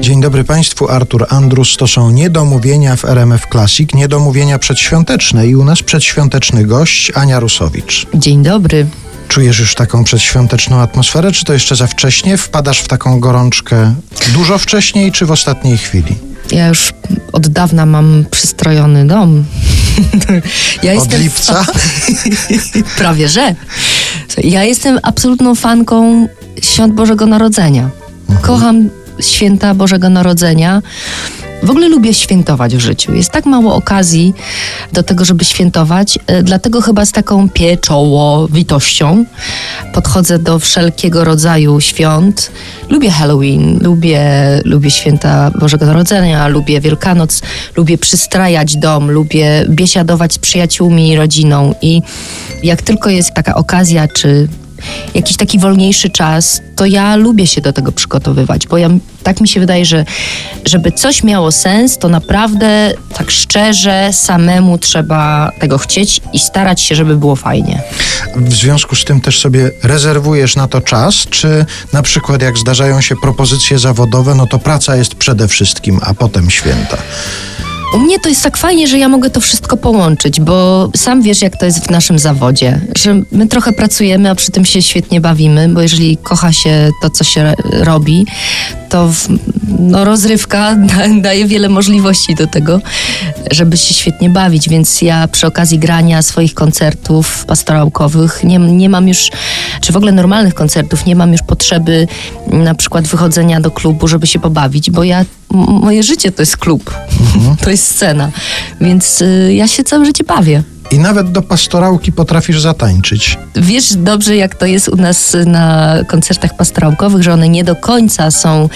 Dzień dobry Państwu, Artur Andrus. To są niedomówienia w RMF Classic, niedomówienia przedświąteczne i u nas przedświąteczny gość Ania Rusowicz. Dzień dobry. Czujesz już taką przedświąteczną atmosferę, czy to jeszcze za wcześnie? Wpadasz w taką gorączkę dużo wcześniej, czy w ostatniej chwili? Ja już od dawna mam przystrojony dom. ja od lipca? Prawie że. Ja jestem absolutną fanką Świąt Bożego Narodzenia. Mhm. Kocham święta Bożego Narodzenia. W ogóle lubię świętować w życiu. Jest tak mało okazji do tego, żeby świętować, e, dlatego chyba z taką pieczołowitością podchodzę do wszelkiego rodzaju świąt. Lubię Halloween, lubię, lubię święta Bożego Narodzenia, lubię Wielkanoc, lubię przystrajać dom, lubię biesiadować z przyjaciółmi i rodziną. I jak tylko jest taka okazja, czy jakiś taki wolniejszy czas, to ja lubię się do tego przygotowywać, bo ja, tak mi się wydaje, że żeby coś miało sens, to naprawdę tak szczerze samemu trzeba tego chcieć i starać się, żeby było fajnie. W związku z tym też sobie rezerwujesz na to czas, czy na przykład jak zdarzają się propozycje zawodowe, no to praca jest przede wszystkim, a potem święta. U mnie to jest tak fajnie, że ja mogę to wszystko połączyć, bo sam wiesz, jak to jest w naszym zawodzie, że my trochę pracujemy, a przy tym się świetnie bawimy, bo jeżeli kocha się to, co się robi, to w, no, rozrywka da, daje wiele możliwości do tego, żeby się świetnie bawić, więc ja przy okazji grania swoich koncertów pastorałkowych nie, nie mam już, czy w ogóle normalnych koncertów, nie mam już potrzeby na przykład wychodzenia do klubu, żeby się pobawić, bo ja moje życie to jest klub, mhm. to jest scena, więc y, ja się całe życie bawię. I nawet do pastorałki potrafisz zatańczyć. Wiesz dobrze, jak to jest u nas na koncertach pastorałkowych, że one nie do końca są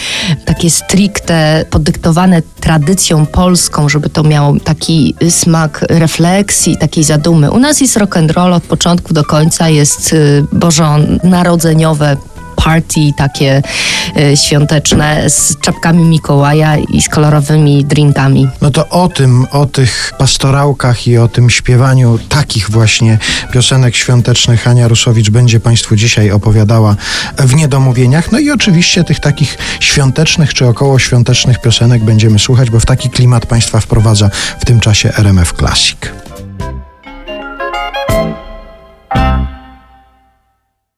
takie stricte podyktowane tradycją polską, żeby to miało taki smak refleksji, takiej zadumy. U nas jest rock and roll od początku do końca, jest y, bożonarodzeniowe party takie świąteczne z czapkami Mikołaja i z kolorowymi drinkami. No to o tym, o tych pastorałkach i o tym śpiewaniu takich właśnie piosenek świątecznych Ania Rusowicz będzie Państwu dzisiaj opowiadała w Niedomówieniach. No i oczywiście tych takich świątecznych czy około świątecznych piosenek będziemy słuchać, bo w taki klimat Państwa wprowadza w tym czasie RMF Classic.